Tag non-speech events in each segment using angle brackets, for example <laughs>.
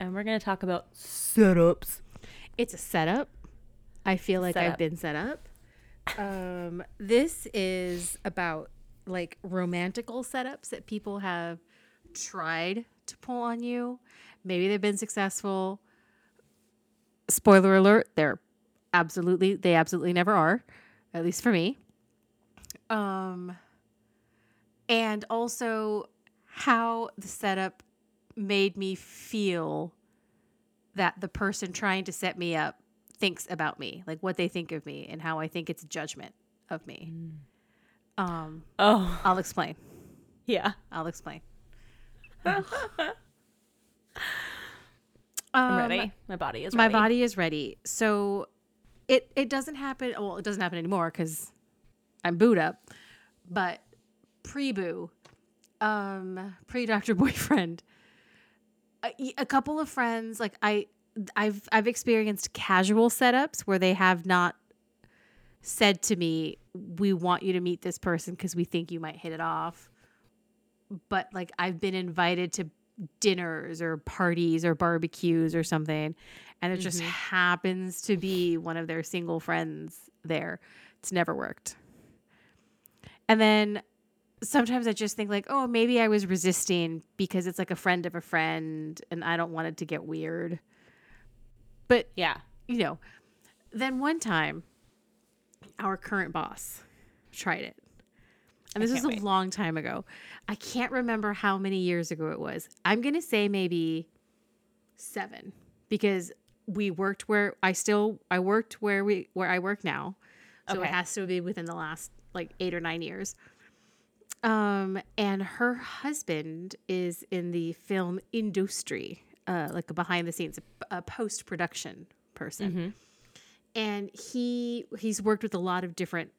And we're going to talk about setups. It's a setup. I feel like Setup. I've been set up. Um, <laughs> this is about like romantical setups that people have tried to pull on you. Maybe they've been successful. Spoiler alert, they're absolutely they absolutely never are, at least for me. Um and also how the setup made me feel that the person trying to set me up thinks about me, like what they think of me and how I think it's judgment of me. Um, Oh, I'll explain. yeah. I'll explain. <laughs> I'm Um, ready. My body is My ready. body is ready. So it it doesn't happen. Well, it doesn't happen anymore because I'm booed up. But pre boo, um, pre doctor <laughs> boyfriend, a, a couple of friends like I I've I've experienced casual setups where they have not said to me, "We want you to meet this person because we think you might hit it off." But like I've been invited to dinners or parties or barbecues or something and it just mm-hmm. happens to be one of their single friends there. It's never worked. And then sometimes i just think like oh maybe i was resisting because it's like a friend of a friend and i don't want it to get weird but Yeah. you know then one time our current boss tried it and this was a wait. long time ago i can't remember how many years ago it was i'm gonna say maybe seven because we worked where i still i worked where we where i work now so Okay. it has to be within the last like eight or nine years um and her husband is in the film industry uh like a behind the scenes a, post production person and he he's worked with a lot of different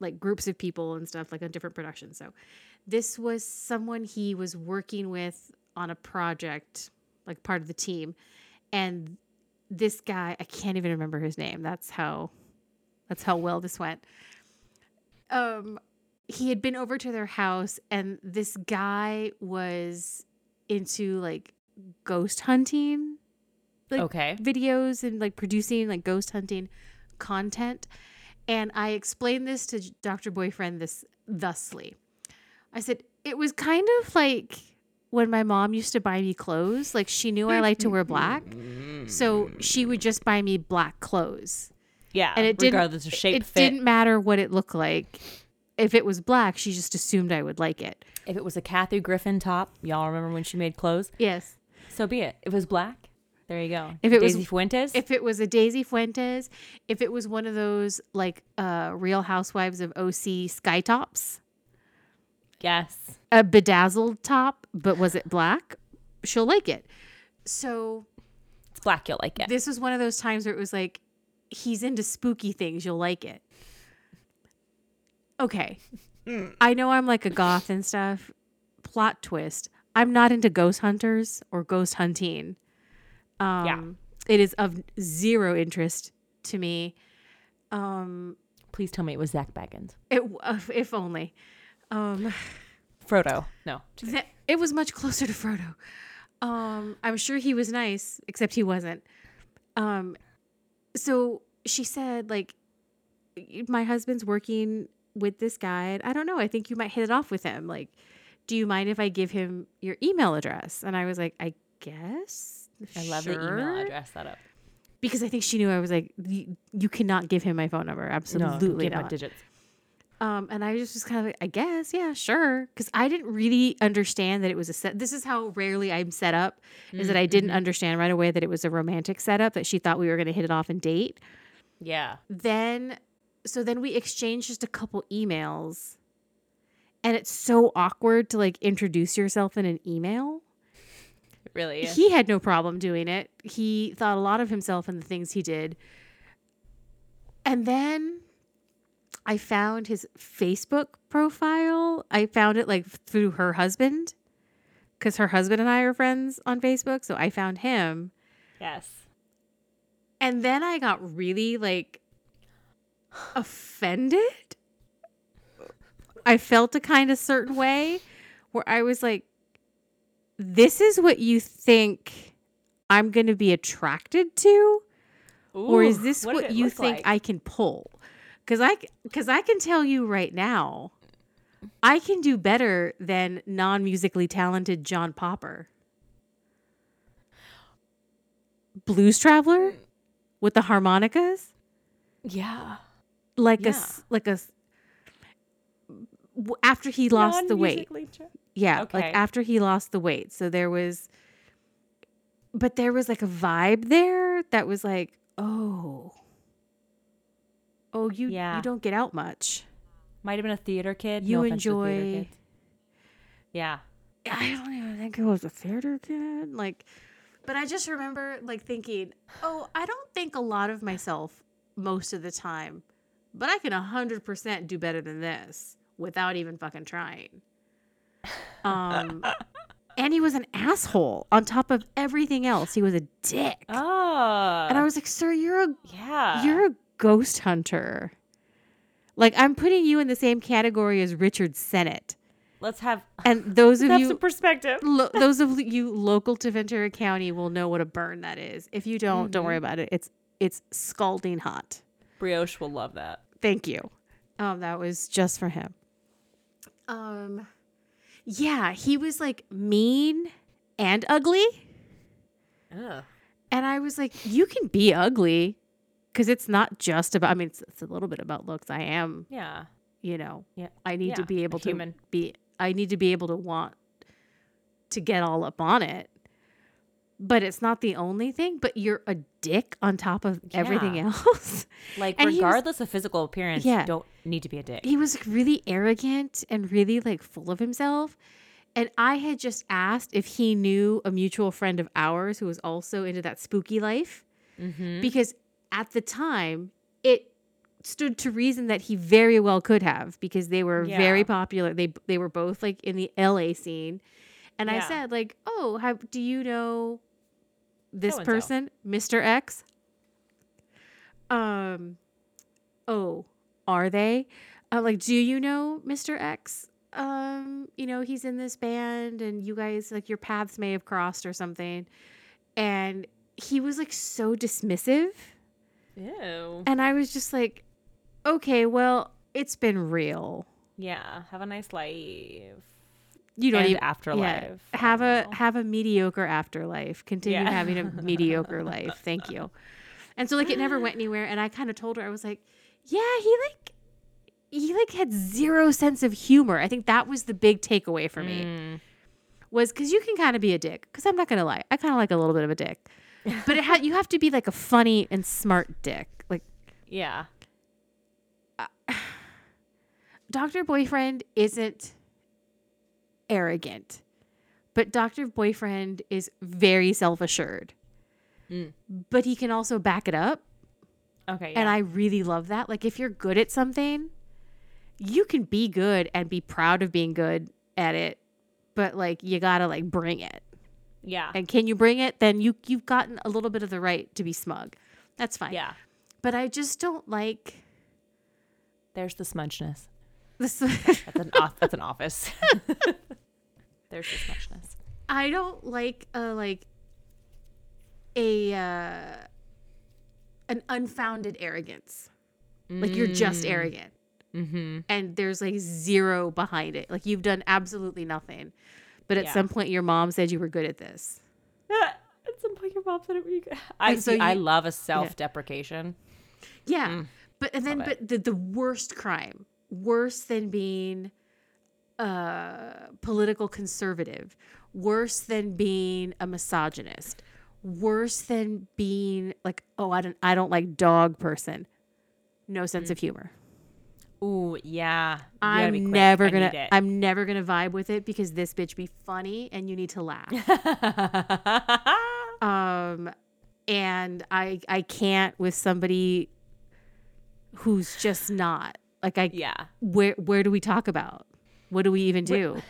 like groups of people and stuff like on different productions. So this was someone he was working with on a project like part of the team. And this guy i can't even remember his name. That's how that's how well this went. Um he had been over to their house and this guy was into like ghost hunting like Okay. videos and like producing like ghost hunting content and i explained this to dr boyfriend this thusly i said it was kind of like when my mom used to buy me clothes like she knew i liked to wear black so she would just buy me black clothes Yeah. and it didn't of shape, it fit. didn't matter what it looked like if it was black she just assumed i would like it If it was a Kathy Griffin top, y'all remember when she made clothes? yes So be it. If it was black, there you go. If it was- Daisy Fuentes, if it was a Daisy Fuentes, if it was one of those like uh Real Housewives of OC sky tops, yes, a bedazzled top, but was it black? She'll like it. So it's black. You'll like it. this was one of those times where it was like, he's into spooky things, you'll like it. Okay. <laughs> I know I'm like a goth and stuff. Plot twist. I'm not into ghost hunters or ghost hunting. Um Yeah. it is of zero interest to me. Um Please tell me it was Zak Bagans. it if only. Um <sighs> Frodo. No. Th- it was much closer to Frodo. Um, I'm sure he was nice, except he wasn't. Um, so she said, like, my husband's working with this guy. And I don't know. I think you might hit it off with him. Like, do you mind if I give him your email address? And I was like, I guess. I love the email sure." address setup. because I think she knew I was like, you, cannot give him my phone number. No, Absolutely give not. digits. Um, and I just was kind of like, I guess, yeah, sure. Because I didn't really understand that it was a set. This is how rarely I'm set up, is that I Mm-hmm. didn't understand right away that it was a romantic setup, that she thought we were going to hit it off and date. Yeah. Then, so then we exchanged just a couple emails. And it's so awkward to like introduce yourself in an email. Really? he had no problem doing it. He thought a lot of himself and the things he did. And then I found his Facebook profile. I found it like through her husband because her husband and I are friends on Facebook. So I found him. yes. And then I got really like offended. I felt a kind of certain way where I was like, this is what you think I'm going to be attracted to? or is this what what, you think like? I can pull? Because I, because I can tell you right now, I can do better than non musically talented John Popper. Blues Traveler with the harmonicas, Yeah. Like a Yeah. s- like a After he lost the weight, yeah, Okay. like after he lost the weight. So there was but there was like a vibe there that was like, "Oh. Oh, you Yeah. you don't get out much." Might have been a theater kid. You no offense to theater enjoy. Yeah. I don't even think it was a theater kid. Like but I just remember like thinking, "Oh, I don't think a lot of myself most of the time, but I can 100% do better than this without even fucking trying." <laughs> Um and he was an asshole on top of everything else. He was a dick. Oh. and I was like, "Sir, you're a yeah. you're a ghost hunter." Like I'm putting you in the same category as Richard Sennett. Let's have And those of you some perspective. lo- <laughs> those of you local to Ventura County will know what a burn that is. If you don't, don't worry about it. It's it's scalding hot. Brioche will love that. Thank you. Um, that was just for him. Um, yeah, he was like mean and ugly, Ugh. and I was like, you can be ugly, because it's not just about. I mean, it's, it's a little bit about looks. I am, Yeah. you know, Yeah. I need to Yeah, be a able to human. be. I need to be able to want to get all up on it. But it's not the only thing. But you're a dick on top of everything else. <laughs> Like And he was- regardless of physical appearance, Yeah. you don't need to be a dick. he was really arrogant and really like full of himself. And I had just asked if he knew a mutual friend of ours who was also into that spooky life. mm-hmm. Because at the time, it stood to reason that he very well could have because they were very popular. They they were both like in the LA scene. And I said like, "Oh, have, do you know this So-and-so. person, Mr. X?" Um oh, are they? Uh, like, do you know Mr. X? Um, you know, he's in this band and you guys like your paths may have crossed or something. And he was like so dismissive. Ew. And I was just like, okay, well, it's been real. Yeah. Have a nice life. You don't even afterlife. Yeah, have a Oh. have a mediocre afterlife. Continue Yeah. having a <laughs> mediocre life. Thank you. And so like it never went anywhere. And I kind of told her I was like, yeah, he like he like had zero sense of humor. I think that was the big takeaway for me Mm. was because you can kind of be a dick. Because I'm not gonna lie, I kind of like a little bit of a dick, <laughs> but it ha- you have to be like a funny and smart dick. Like Yeah. <sighs> Dr. Boyfriend isn't arrogant, but Dr. Boyfriend is very self assured. Mm. But he can also back it up. Okay. And. I really love that. Like, if you're good at something, you can be good and be proud of being good at it, but like, you gotta like bring it. yeah. And can you bring it? Then you, you've gotten a little bit of the right to be smug. That's fine. Yeah. But I just don't like There's the smudgeness. this. <laughs> That's an off. That's an office. <laughs> There's the smudgeness. I don't like uh like a uh an unfounded arrogance. Like you're just arrogant Mm-hmm. and there's like zero behind it. Like you've done absolutely nothing. But at Yeah. some point your mom said you were good at this. <laughs> At some point, your mom said it. would be- I so see. I love a self-deprecation. Yeah. Mm. But and then Love but the, the worst crime, worse than being a political conservative, worse than being a misogynist, worse than being like, oh, I don't I don't like dog person. No sense Mm. of humor. Ooh, yeah. You I'm never I gonna. I'm never gonna vibe with it because this bitch be funny and you need to laugh. <laughs> um and I I can't with somebody who's just not. Like I yeah. where where do we talk about? What do we even do?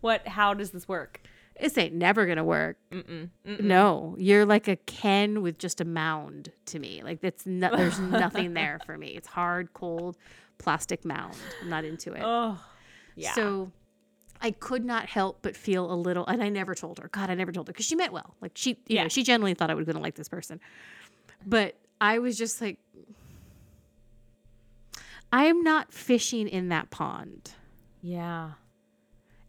What? How does this work? This ain't never gonna work. Mm-mm. Mm-mm. No, you're like a Ken with just a mound to me. Like that's no, there's <laughs> nothing there for me. It's hard, cold, plastic mound. I'm not into it. Oh, yeah. So I could not help but feel a little, and I never told her. God, I never told her because she meant well. Like she, you Yeah. know, she generally thought I was going to like this person, but I was just like, I am not fishing in that pond. yeah.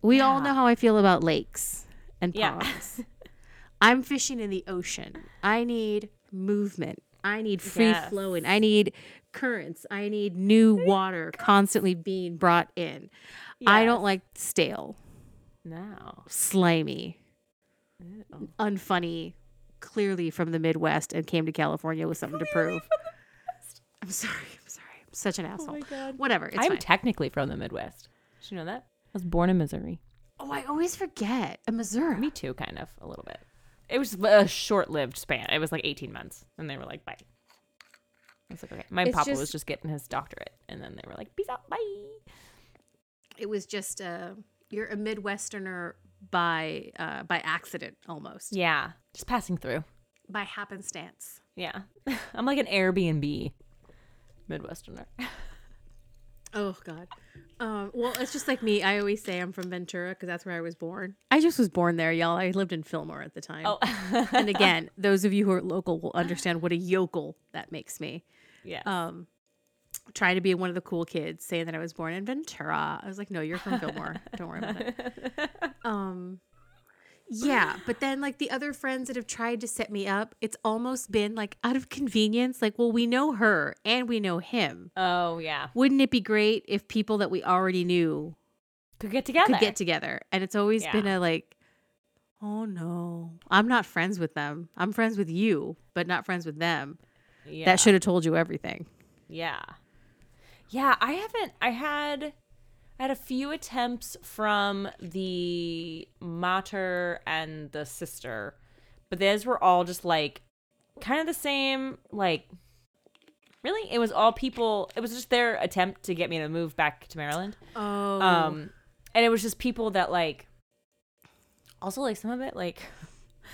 We all know how I feel about lakes and Yeah. ponds. <laughs> I'm fishing in the ocean. I need movement. I need free Yes. flowing. I need currents. I need new water <laughs> constantly being brought in. I don't like stale, No. slimy, Ew. unfunny, clearly from the Midwest and came to California with something to prove. I'm sorry. I'm sorry. I'm such an asshole. Oh my god. Whatever. It's I'm fine. technically from the Midwest. Did you know that? I was born in Missouri. oh, I always forget. A Missouri. Me too, kind of a little bit. It was a short-lived span. It was like 18 months, and they were like, "Bye." I was like, "Okay." My It's papa was just- just getting his doctorate, and then they were like, "Peace out, bye." it was just uh you're a midwesterner by uh by accident almost Yeah, just passing through. by happenstance Yeah, <laughs> I'm like an Airbnb Midwesterner. <laughs> oh god. Um well it's just like me. I always say i'm from ventura because that's where i was born. I just was born there y'all. I lived in fillmore at the time. Oh, <laughs> and again those of you who are local will understand what a yokel that makes me. Yeah. um trying to be one of the cool kids saying that i was born in ventura. I was like no you're from fillmore. Don't worry about it. <laughs> Um yeah but then like the other friends that have tried to set me up it's almost been like out of convenience like well we know her and we know him. Oh yeah, wouldn't it be great if people that we already knew could get together. could get together? And it's always been a like oh no. I'm not friends with them. I'm friends with you but not friends with them. Yeah. that should have told you everything. Yeah. Yeah, I haven't I had I had a few attempts from the mater and the sister, but those were all just like kind of the same like really it was all people it was just their attempt to get me to move back to Maryland. oh Um and it was just people that like also like some of it like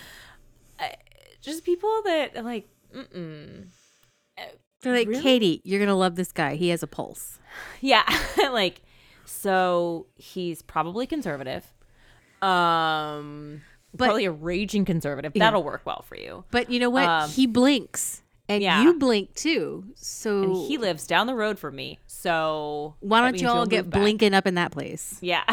<laughs> I- just people that like mm-mm. They're like, Really? Katie, you're gonna love this guy. He has a pulse. <sighs> Yeah, <laughs> like so he's probably conservative. Um But- probably a raging conservative. Yeah. That'll work well for you. But you know what? Um, he blinks, and yeah. you blink too. So And he lives down the road from me. So why don't y'all get move back. blinking up in that place Yeah.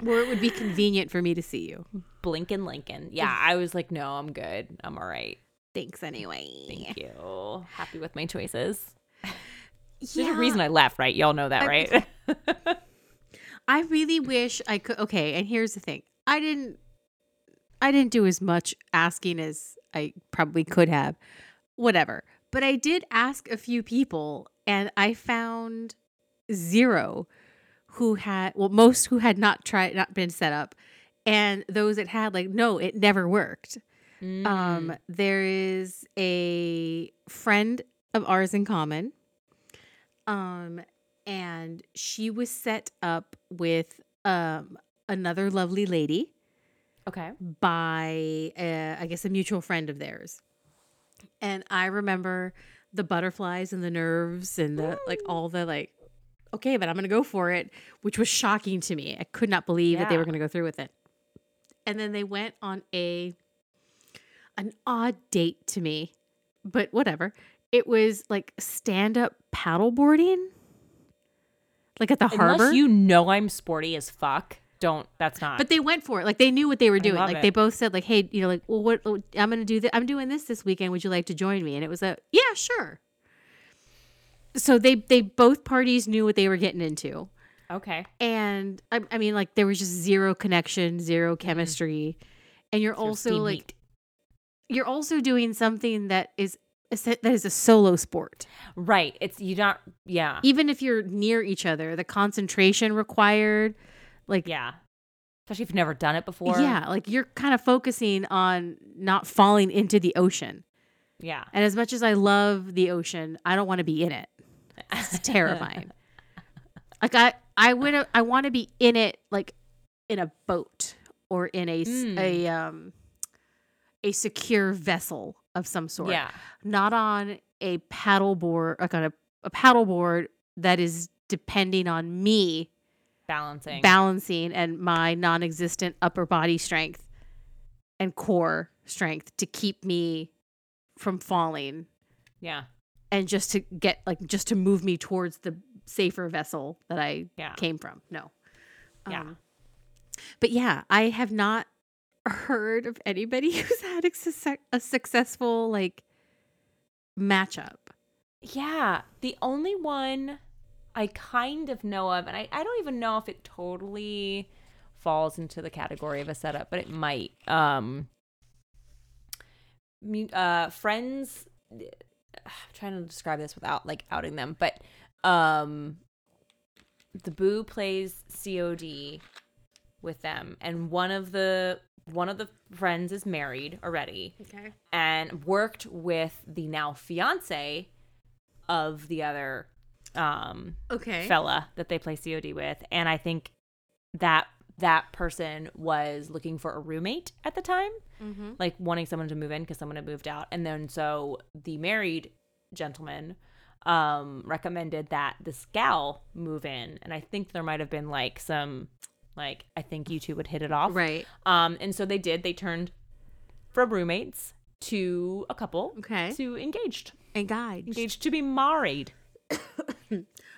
where it would be convenient for me to see you? Blinking Lincoln. Yeah, I was like, no, I'm good. I'm all right. Thanks anyway. Thank you. Happy with my choices. There's a reason I left, right? Y'all know that, I- right? <laughs> I really wish I could. Okay, and here's the thing: I didn't, I didn't do as much asking as I probably could have. Whatever, but I did ask a few people, and I found zero who had, well, most who had not tried, not been set up, and those that had, like, no, it never worked. Mm. Um, there is a friend of ours in common. Um, and she was set up with um another lovely lady okay. by uh, I guess a mutual friend of theirs. And I remember the butterflies and the nerves and the like all the like okay, but I'm going to go for it, which was shocking to me. I could not believe that they were going to go through with it. And then they went on a an odd date to me, but whatever. It was like stand up paddleboarding, like at the harbor. You know I'm sporty as fuck, don't. That's not. But they went for it. Like they knew what they were doing. Like they both said, like, "Hey, you know, like, well, what? oh, I'm gonna do this. I'm doing this this weekend. Would you like to join me?" And it was a, "Yeah, sure." So they they both parties knew what they were getting into, okay. and I, I mean, like there was just zero connection, zero mm-hmm. chemistry, and you're also like heat. you're also doing something that is that is a solo sport. Right. It's you don't. Yeah. Even if you're near each other, the concentration required, like Yeah. Especially if you've never done it before. yeah, like you're kind of focusing on not falling into the ocean. Yeah. And as much as I love the ocean, I don't want to be in it. It's <laughs> terrifying. like I, I would, I want to be in it, like in a boat or in a Mm. a um a secure vessel of some sort. Yeah. Not on a paddle board, like on a, a paddle board that is depending on me Balancing. balancing and my non-existent upper body strength and core strength to keep me from falling yeah. and just to get like just to move me towards the safer vessel that I Yeah. came from. No. Yeah. Um, but yeah, I have not heard of anybody <laughs> who's had a, success- a successful like matchup. Yeah. The only one I kind of know of, and I, I don't even know if it totally falls into the category of a setup, but it might. Um, uh, friends. I'm trying to describe this without like outing them, but um, the Boo plays COD with them, and one of the one of the friends is married already Okay. and worked with the now fiance of the other um Okay. fella that they play COD with and I think that that person was looking for a roommate at the time mm-hmm. like wanting someone to move in because someone had moved out and then so the married gentleman um recommended that this gal move in and I think there might have been like some like I think you two would hit it off Right. um, and so they did. They turned from roommates to a couple. Okay. To engaged, And guide. engaged to be married. <coughs>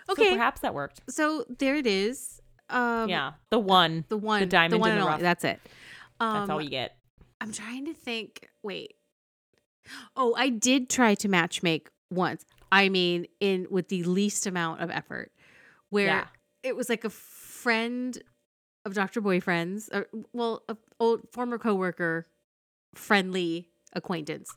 Okay. So perhaps that worked. So there it is. Um, yeah, the one. the one, the diamond one in the rough. That's it. Um, That's all you get. I'm trying to think. Wait. Oh, I did try to match make once. I mean, in with the least amount of effort, where Yeah. it was like a friend of Doctor Boyfriend's, or well, a old former coworker, friendly acquaintance,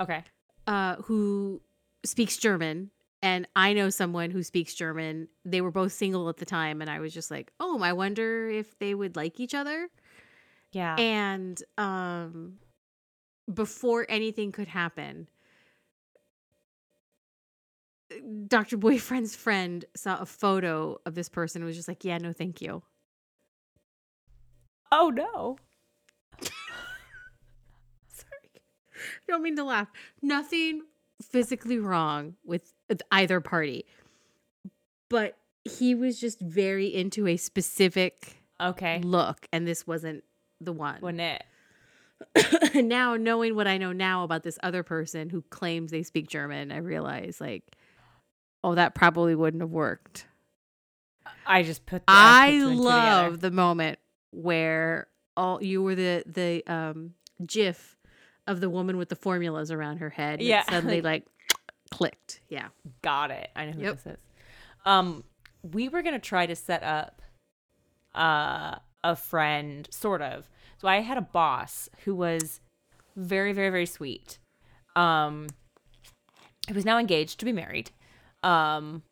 Okay. uh, who speaks German. And I know someone who speaks German. They were both single at the time, and I was just like, "Oh, I wonder if they would like each other." Yeah. and um before anything could happen dr boyfriend's friend saw a photo of this person and was just like yeah no thank you oh no. <laughs> sorry i don't mean to laugh nothing physically wrong with either party but he was just very into a specific Okay. look and this wasn't the one Wouldn't it? and <coughs> now knowing what I know now about this other person who claims they speak German, I realize like, oh, that probably wouldn't have worked. I just put. The, I love together. the moment where all you were the the um GIF of the woman with the formulas around her head. Yeah, suddenly <laughs> like clicked. Yeah. Got it. I know who Yep. this is. Um, we were gonna try to set up uh a friend, sort of. So I had a boss who was very, very, very sweet. Um, he was now engaged to be married. Um,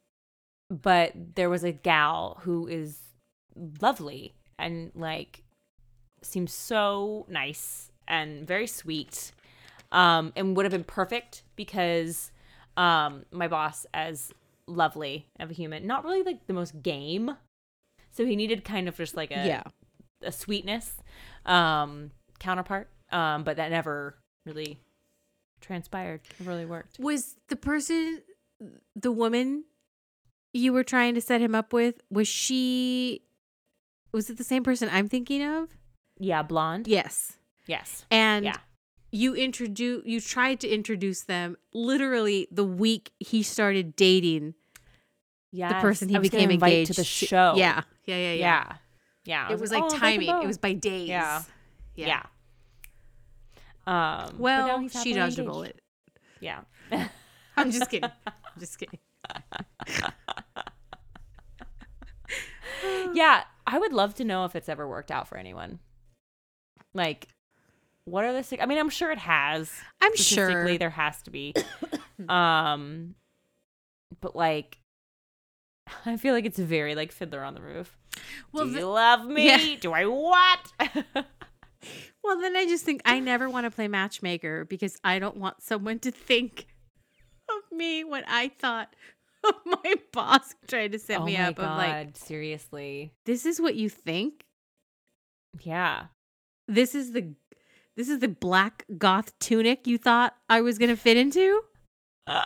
but there was a gal who is lovely and like seems so nice and very sweet um and would have been perfect because um my boss as lovely of a human not really like the most game so he needed kind of just like a yeah. a sweetness um counterpart um but that never really transpired really worked Was the person the woman you were trying to set him up with, was she was it the same person I'm thinking of? yeah blonde Yes. yes And yeah you introduce you tried to introduce them literally the week he started dating yeah the person he was became engaged to the show Yeah. Yeah, yeah, yeah. yeah yeah It was like "Oh, timing. It was by days. Yeah. Yeah. yeah, Um, Well, she dodged a bullet. Yeah. <laughs> I'm just kidding. I'm just kidding. <laughs> yeah, I would love to know if it's ever worked out for anyone. Like, what are the? I mean, I'm sure it has. I'm sure. there has to be. <coughs> Um, but like, <laughs> I feel like it's very like Fiddler on the Roof. Well, Do the- you love me? Yeah. Do I what? <laughs> Well, then I just think I never want to play matchmaker because I don't want someone to think of me when I thought <laughs> my boss tried to set oh me up. god! Of like, seriously? this is what you think. Yeah. This is the this is the black goth tunic you thought I was gonna fit into. <laughs>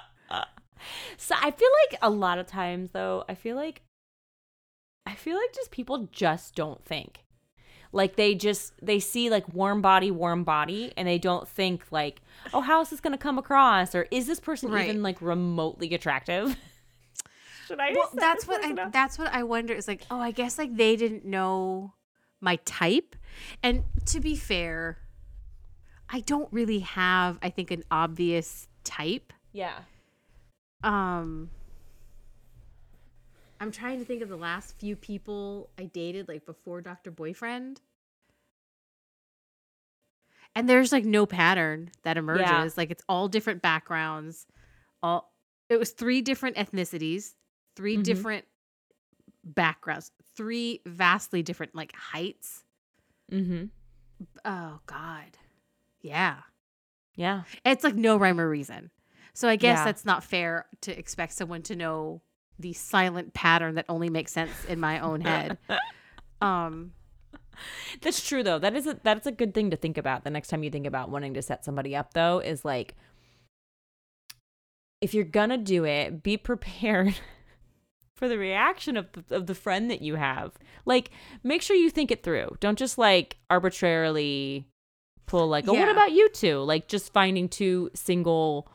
So I feel like a lot of times though, I feel like I feel like just people just don't think. Like they just they see like warm body, warm body, and they don't think like, oh, how is this gonna come across? Or is this person Right. even like remotely attractive? <laughs> Should I Well, that's <laughs> what I up? that's what I wonder is like, oh, I guess like they didn't know my type. And to be fair, I don't really have, I think, an obvious type. Yeah. Um I'm trying to think of the last few people I dated like before Dr. Boyfriend. And there's like no pattern that emerges. Like it's all different backgrounds. All it was three different ethnicities, 3 Mhm. different backgrounds, three vastly different like heights. Mm-hmm. Oh god. Yeah. Yeah. It's like no rhyme or reason. So I guess Yeah. that's not fair to expect someone to know the silent pattern that only makes sense in my own head. <laughs> Um That's true though. That is a that's a good thing to think about the next time you think about wanting to set somebody up though is like if you're gonna do it, be prepared for the reaction of the, of the friend that you have. Like make sure you think it through. Don't just like arbitrarily pull like, "Oh, what about you two? Like just finding two single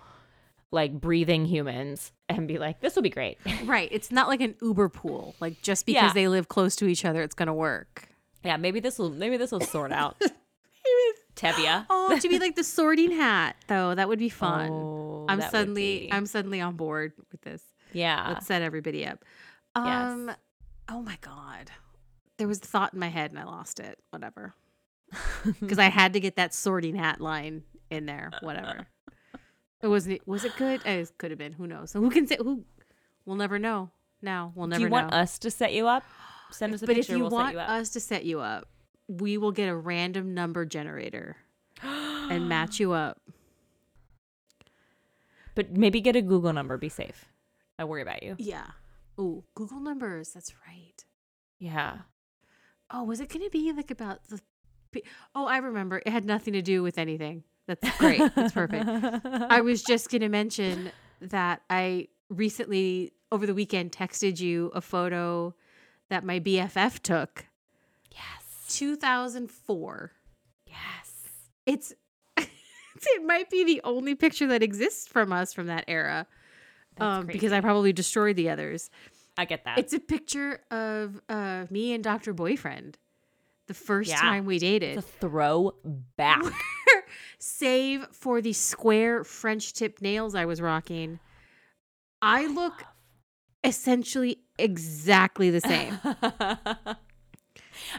like breathing humans and be like, "This will be great." <laughs> right, it's not like an Uber pool. Like just because Yeah. they live close to each other it's going to work. yeah, maybe this will maybe this will sort out. <laughs> Tevye. <gasps> Oh, to be like the sorting hat though. That would be fun. Oh, I'm suddenly be- I'm suddenly on board with this. Yeah. Let's set everybody up. Um oh my god. There was a thought in my head and I lost it. Whatever. <laughs> Because I had to get that sorting hat line in there. Whatever. It wasn't was it good? It could have been. Who knows? So who can say who we'll never know. Now we'll never Do you want know. us to set you up? Send us a but if you we'll want you us to set you up, we will get a random number generator and <gasps> match you up. but maybe get a Google number. Be safe. I worry about you. Yeah. Oh, Google numbers. That's right. Yeah. Oh, was it going to be like about the? Oh, I remember. It had nothing to do with anything. That's great. That's perfect. I was <laughs> just going to mention that I recently, over the weekend, texted you a photo that my BFF took. yes. 2004. Yes. It's <laughs> it might be the only picture that exists from us from that era. Um, because I probably destroyed the others. I get that. It's a picture of uh, me and Dr. Boyfriend, the first Yeah. time we dated. It's a throwback. <laughs> Save for the square French tip nails I was rocking, I look essentially exactly the same. <laughs>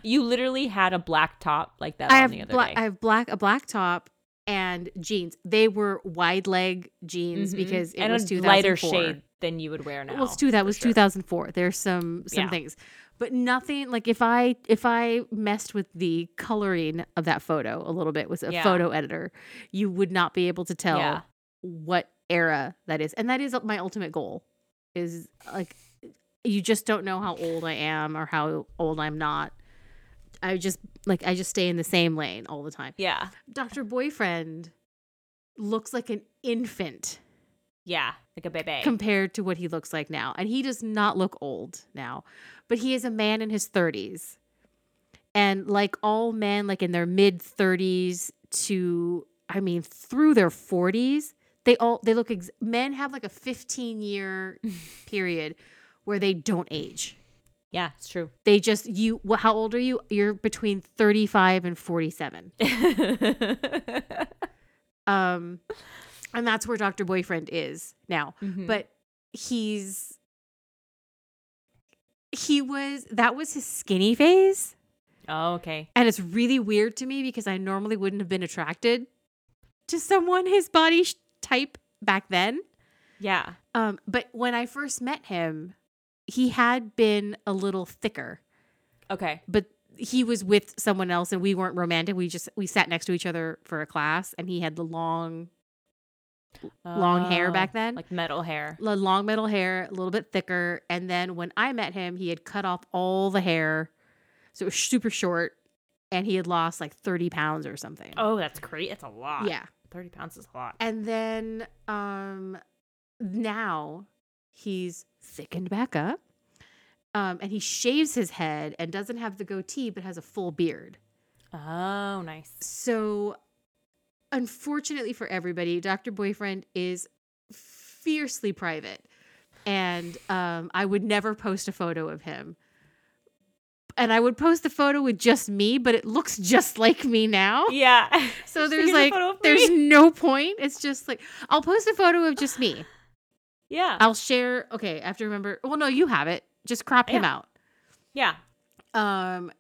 you literally had a black top like that I on have the other black. day. I have black a black top and jeans. They were wide leg jeans Mhm. because it and was a 2004. lighter shade than you would wear now. Well, it's two. That was sure. 2004. There's some some Yeah. things, but nothing like if I if I messed with the coloring of that photo a little bit with a Yeah. photo editor, you would not be able to tell Yeah. what era that is, and that is my ultimate goal. Is like you just don't know how old I am or how old I'm not. I just like I just stay in the same lane all the time. Yeah. Doctor Boyfriend looks like an infant Yeah. Like a baby. compared to what he looks like now. And he does not look old now, but he is a man in his 30s. And like all men, like in their mid 30s to, I mean, through their 40s, they all, they look, ex- men have like a 15 year <laughs> period where they don't age. Yeah, it's true. They just, you, wh- how old are you? You're between 35 and 47. <laughs> Um, and that's where Dr. Boyfriend is now. Mhm. But he's he was that was his skinny phase. oh, okay. And it's really weird to me because I normally wouldn't have been attracted to someone his body sh- type back then. Yeah. Um, but when I first met him, he had been a little thicker, Okay. but he was with someone else and we weren't romantic. We just we sat next to each other for a class and he had the long long hair Oh, back then. Like metal hair. the long metal hair, a little bit thicker. And then when I met him, he had cut off all the hair. So it was super short and he had lost like 30 pounds or something. Oh, that's great. That's a lot. yeah. 30 pounds is a lot. And then um now he's thickened back up. Um, and he shaves his head and doesn't have the goatee, but has a full beard. Oh, nice. So, unfortunately for everybody, Dr. Boyfriend is fiercely private. And um, I would never post a photo of him. And I would post the photo with just me, but it looks just like me now. Yeah. So <laughs> there's like, there's no point. It's just like, I'll post a photo of just me. Yeah. I'll share. Okay, I have to remember. Well, no, you have it. Just crop him out. Yeah. Um,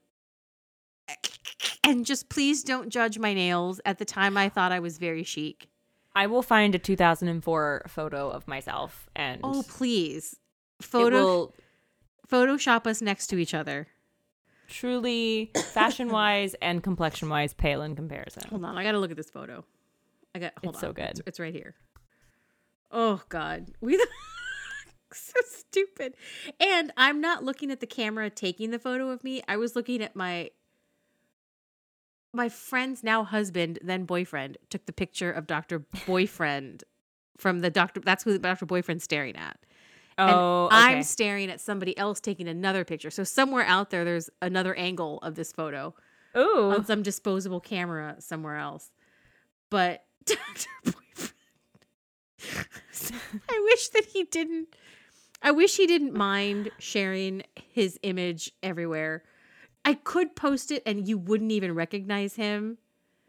<sniffs> and just please don't judge my nails. At the time, I thought I was very chic. I will find a 2004 photo of myself and Oh, please, photo will Photoshop us next to each other. truly <coughs> fashion wise and complexion wise pale in comparison. Hold on, I gotta look at this photo. I got. Hold It's so good. It's, it's right here. Oh God, we the <laughs> so stupid. And I'm not looking at the camera taking the photo of me. I was looking at my my friend's now husband, then boyfriend, took the picture of Doctor <laughs> Boyfriend from the doctor. That's who Doctor Boyfriend's staring at. And Oh, okay. I'm staring at somebody else taking another picture. So somewhere out there, there's another angle of this photo Ooh. on some disposable camera somewhere else. But <laughs> Dr. Boyfriend, <laughs> I wish that he didn't. I wish he didn't mind sharing his image everywhere. I could post it and you wouldn't even recognize him.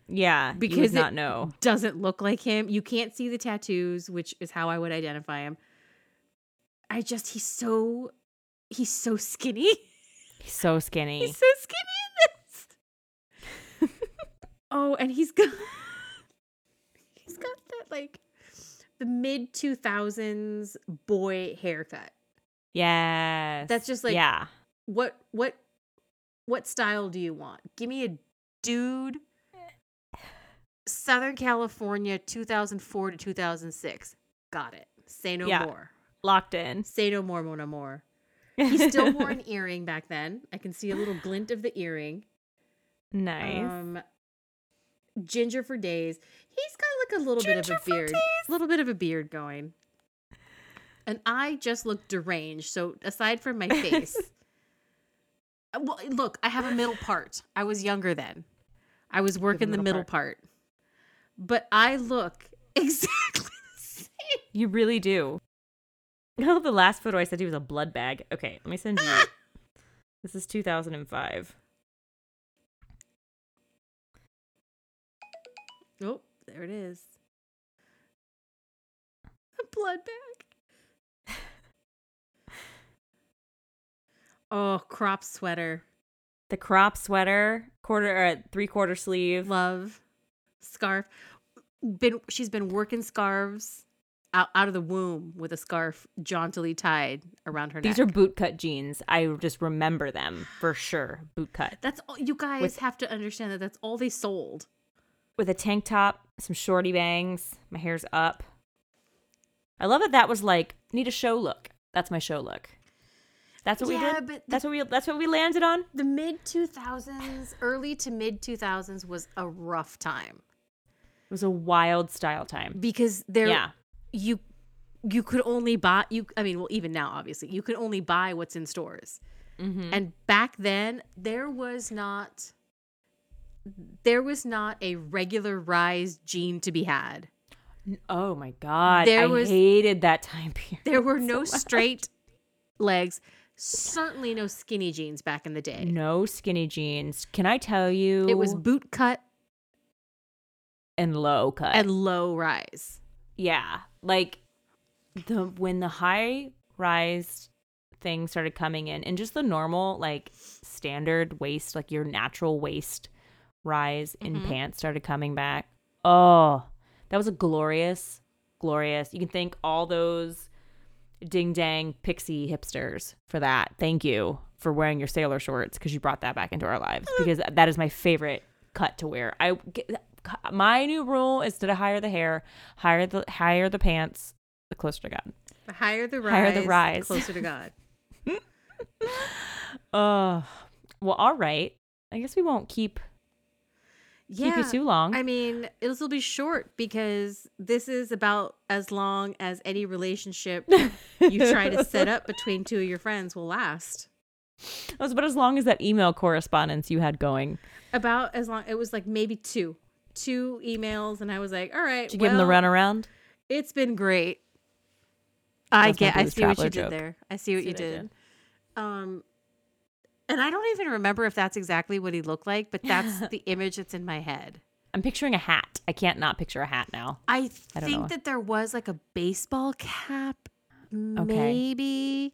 yeah. Because because you would it- not know. Doesn't look like him. You can't see the tattoos, which is how I would identify him. I just he's so he's so skinny. He's so skinny. He's so skinny in this. <laughs> oh, and he's got <laughs> he's got that like the mid two thousands boy haircut. yes. That's just like- Yeah. What what what style do you want? Give me a dude. Southern California, two thousand four to two thousand six. Got it. Say no Yeah. more. Locked in. Say no more, mon More. <laughs> He still wore an earring back then. I can see a little glint of the earring. nice. Um, ginger for days. He's got like a little bit of a beard, a little bit of a beard going. And I just look deranged. So aside from my face, <laughs> Uh, well, look, I have a middle part. I was younger then. I was working the middle middle part. but I look <laughs> exactly the same. You really do. Oh, the last photo I sent you was a blood bag. Okay, let me send you. <laughs> this is 2005. Oh, there it is. A blood bag. <laughs> oh, crop sweater. The crop sweater, quarter uh, or three quarter sleeve. Love. Scarf. Been she's been working scarves out, out of the womb with a scarf jauntily tied around her neck. These neck. are bootcut jeans. I just remember them for sure. Bootcut That's all you guys With- have to understand that that's all they sold. With a tank top, some shorty bangs. My hair's up. I love that. That was like need a show look. That's my show look. That's what we did. but the- that's what we. That's what we landed on. The mid 2000s, early to mid 2000s was a rough time It was a wild style time. because there Yeah. you you could only buy you I mean, well even now obviously, you could only buy what's in stores. Mm-hmm. And back then there was not Mm-hmm. there was not a regular rise jean to be had. Oh my god, There I was- hated that time <laughs> period. There were no so straight legs, certainly no skinny jeans back in the day. No skinny jeans. Can I tell you? It was boot cut and low cut. and low rise. yeah, like the when the high rise thing started coming in, and just the normal like standard waist, like your natural waist rise in Mhm. pants started coming back. Oh, that was a glorious glorious. You can thank all those ding dang pixie hipsters for that. Thank you for wearing your sailor shorts because you brought that back into our lives because that is my favorite cut to wear. I my new rule is to hire the hair, hire the hire the pants, the closer to God. The higher the rise, Higher the rise. closer to God. <laughs> <laughs> Uh, well, all right. I guess we won't keep yeah. keep you too long. I mean, this will be short because this is about as long as any relationship you try to set up <laughs> between two of your friends will last. It was about as long as that email correspondence you had going. About as long, it was like maybe two, two emails, and I was like, all right, Did you give him the well, runaround? It's been great. I That's get. I see what you Traveler did there. I see what See you I did. Um, and I don't even remember if that's exactly what he looked like, but that's <laughs> the image that's in my head. I'm picturing a hat. I can't not picture a hat now. I I think that there was like a baseball cap, maybe.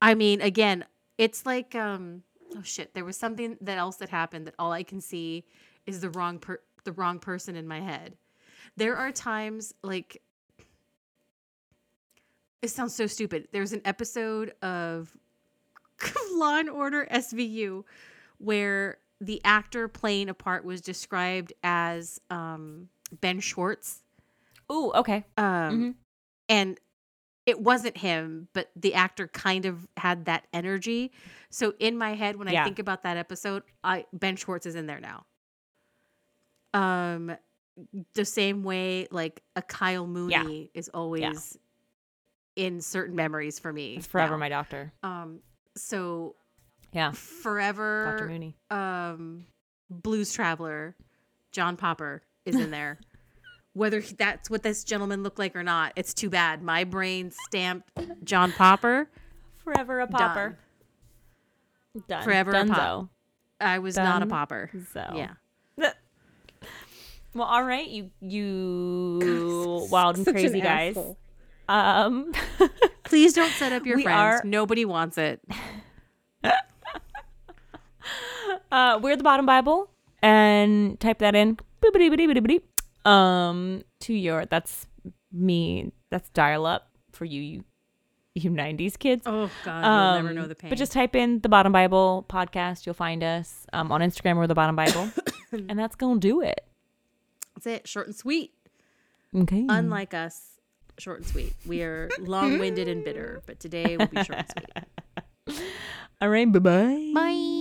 I mean, again, it's like um oh shit, there was something that else that happened that all I can see is the wrong per- the wrong person in my head. There are times like it sounds so stupid. There's an episode of <laughs> Law and Order SVU where the actor playing a part was described as um, Ben Schwartz. Oh, okay. Um, Mhm. And it wasn't him, but the actor kind of had that energy. So in my head, when I think about that episode, I Ben Schwartz is in there now. Um, the same way like a Kyle Mooney is always in certain memories for me. It's forever now. my doctor. Um, so Yeah. forever, Dr. Mooney. um, Blues Traveler, John Popper is in there. <laughs> Whether he- that's what this gentleman looked like or not, it's too bad. My brain stamped John Popper. Forever a popper. Done. Forever a pop. I was not a popper. So Yeah. <laughs> Well, all right, you you <laughs> wild and Such an crazy guys. asshole. Um, <laughs> Please don't set up your friends. are- Nobody wants it. <laughs> uh, we're the Bottom Bible, and type that in. Um, to your that's me. That's dial up for you, you, you '90s kids. Oh God, you'll never Um, know the pain. But just type in the Bottom Bible podcast. You'll find us um, on Instagram. We're the Bottom Bible, <coughs> and that's gonna do it. that's it. Short and sweet. Okay. Unlike us, short and sweet. We are <laughs> long-winded and bitter, but today will be short and sweet. <laughs> All right. Bye bye. Bye.